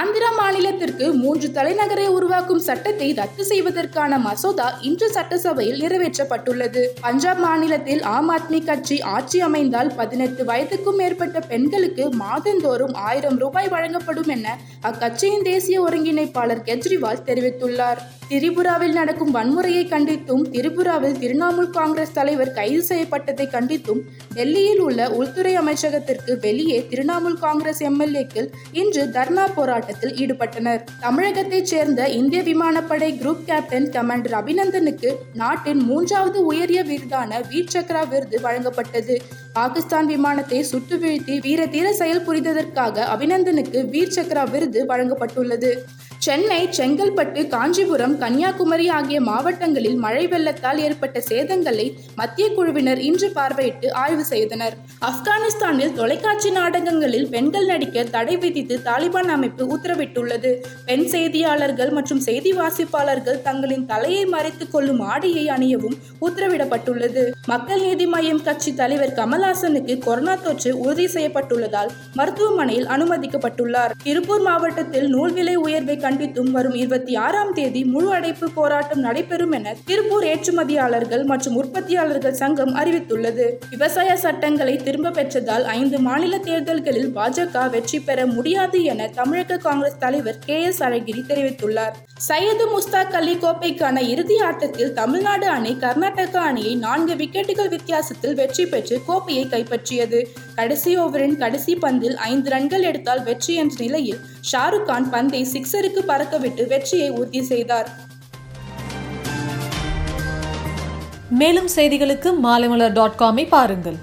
ஆந்திரா மாநிலத்திற்கு மூன்று தலைநகரை உருவாக்கும் சட்டத்தை ரத்து செய்வதற்கான மசோதா இன்று சட்டசபையில் நிறைவேற்றப்பட்டுள்ளது. பஞ்சாப் மாநிலத்தில் ஆம் ஆத்மி கட்சி ஆட்சி அமைந்தால் பதினெட்டு வயதுக்கும் மேற்பட்ட பெண்களுக்கு மாதந்தோறும் ஆயிரம் ரூபாய் வழங்கப்படும் என அக்கட்சியின் தேசிய ஒருங்கிணைப்பாளர் கெஜ்ரிவால் தெரிவித்துள்ளார். திரிபுராவில் நடக்கும் வன்முறையை கண்டித்தும் திரிபுராவில் திரிணாமுல் காங்கிரஸ் தலைவர் கைது செய்யப்பட்டதை கண்டித்தும் டெல்லியில் உள்ள உள்துறை அமைச்சகத்திற்கு வெளியே திரிணாமுல் காங்கிரஸ் எம்எல்ஏக்கள் இன்று தர்ணா போராட்டம் போராட்டத்தில் ஈடுபட்டனர். தமிழகத்தைச் சேர்ந்த இந்திய விமானப்படை குரூப் கேப்டன் கமாண்டர் அபிநந்தனுக்கு நாட்டின் மூன்றாவது உயரிய விருதான வீர் சக்ரா விருது வழங்கப்பட்டது. பாகிஸ்தான் விமானத்தை சுட்டு வீழ்த்தி வீர தீர செயல் புரிந்ததற்காக அபிநந்தனுக்கு வீர் சக்ரா விருது வழங்கப்பட்டுள்ளது. சென்னை செங்கல்பட்டு காஞ்சிபுரம் கன்னியாகுமரி ஆகிய மாவட்டங்களில் மழை வெள்ளத்தால் ஏற்பட்ட சேதங்களை மத்திய குழுவினர் இன்று பார்வையிட்டு ஆய்வு செய்தனர். ஆப்கானிஸ்தானில் தொலைக்காட்சி நாடகங்களில் பெண்கள் நடிக்க தடை விதித்து தாலிபான் அமைப்பு உத்தரவிட்டுள்ளது. பெண் செய்தியாளர்கள் மற்றும் செய்தி வாசிப்பாளர்கள் தங்களின் தலையை மறைத்துக் கொள்ளும் ஆடையை அணியவும் உத்தரவிடப்பட்டுள்ளது. மக்கள் நீதி மய்யம் கட்சி தலைவர் கமல் கமல்ஹாசனுக்கு கொரோனா தொற்று உறுதி செய்யப்பட்டுள்ளதால் மருத்துவமனையில் அனுமதிக்கப்பட்டுள்ளார். திருப்பூர் மாவட்டத்தில் நூல் விலை உயர்வை கண்டித்தும் வரும் இருபத்தி ஆறாம் தேதி முழு அடைப்பு போராட்டம் நடைபெறும் என திருப்பூர் ஏற்றுமதியாளர்கள் மற்றும் உற்பத்தியாளர்கள் சங்கம் அறிவித்துள்ளது. விவசாய சட்டங்களை திரும்ப பெற்றதால் ஐந்து மாநில தேர்தல்களில் பாஜக வெற்றி பெற முடியாது என தமிழக காங்கிரஸ் தலைவர் கே எஸ் அழகிரி தெரிவித்துள்ளார். சையது முஸ்தாக் அலி கோப்பைக்கான இறுதி ஆட்டத்தில் தமிழ்நாடு அணி கர்நாடகா அணியை நான்கு விக்கெட்டுகள் வித்தியாசத்தில் வெற்றி பெற்று கோப்பை போட்டியை கைப்பற்றியது. கடைசி ஓவரின் கடைசி பந்தில் ஐந்து ரன்கள் எடுத்தால் வெற்றி என்ற நிலையில் ஷாருக் கான் பந்தை சிக்ஸருக்கு பறக்கவிட்டு வெற்றியை உறுதி செய்தார். மேலும் செய்திகளுக்கு மாலைமலர் டாட் காமை பாருங்கள்.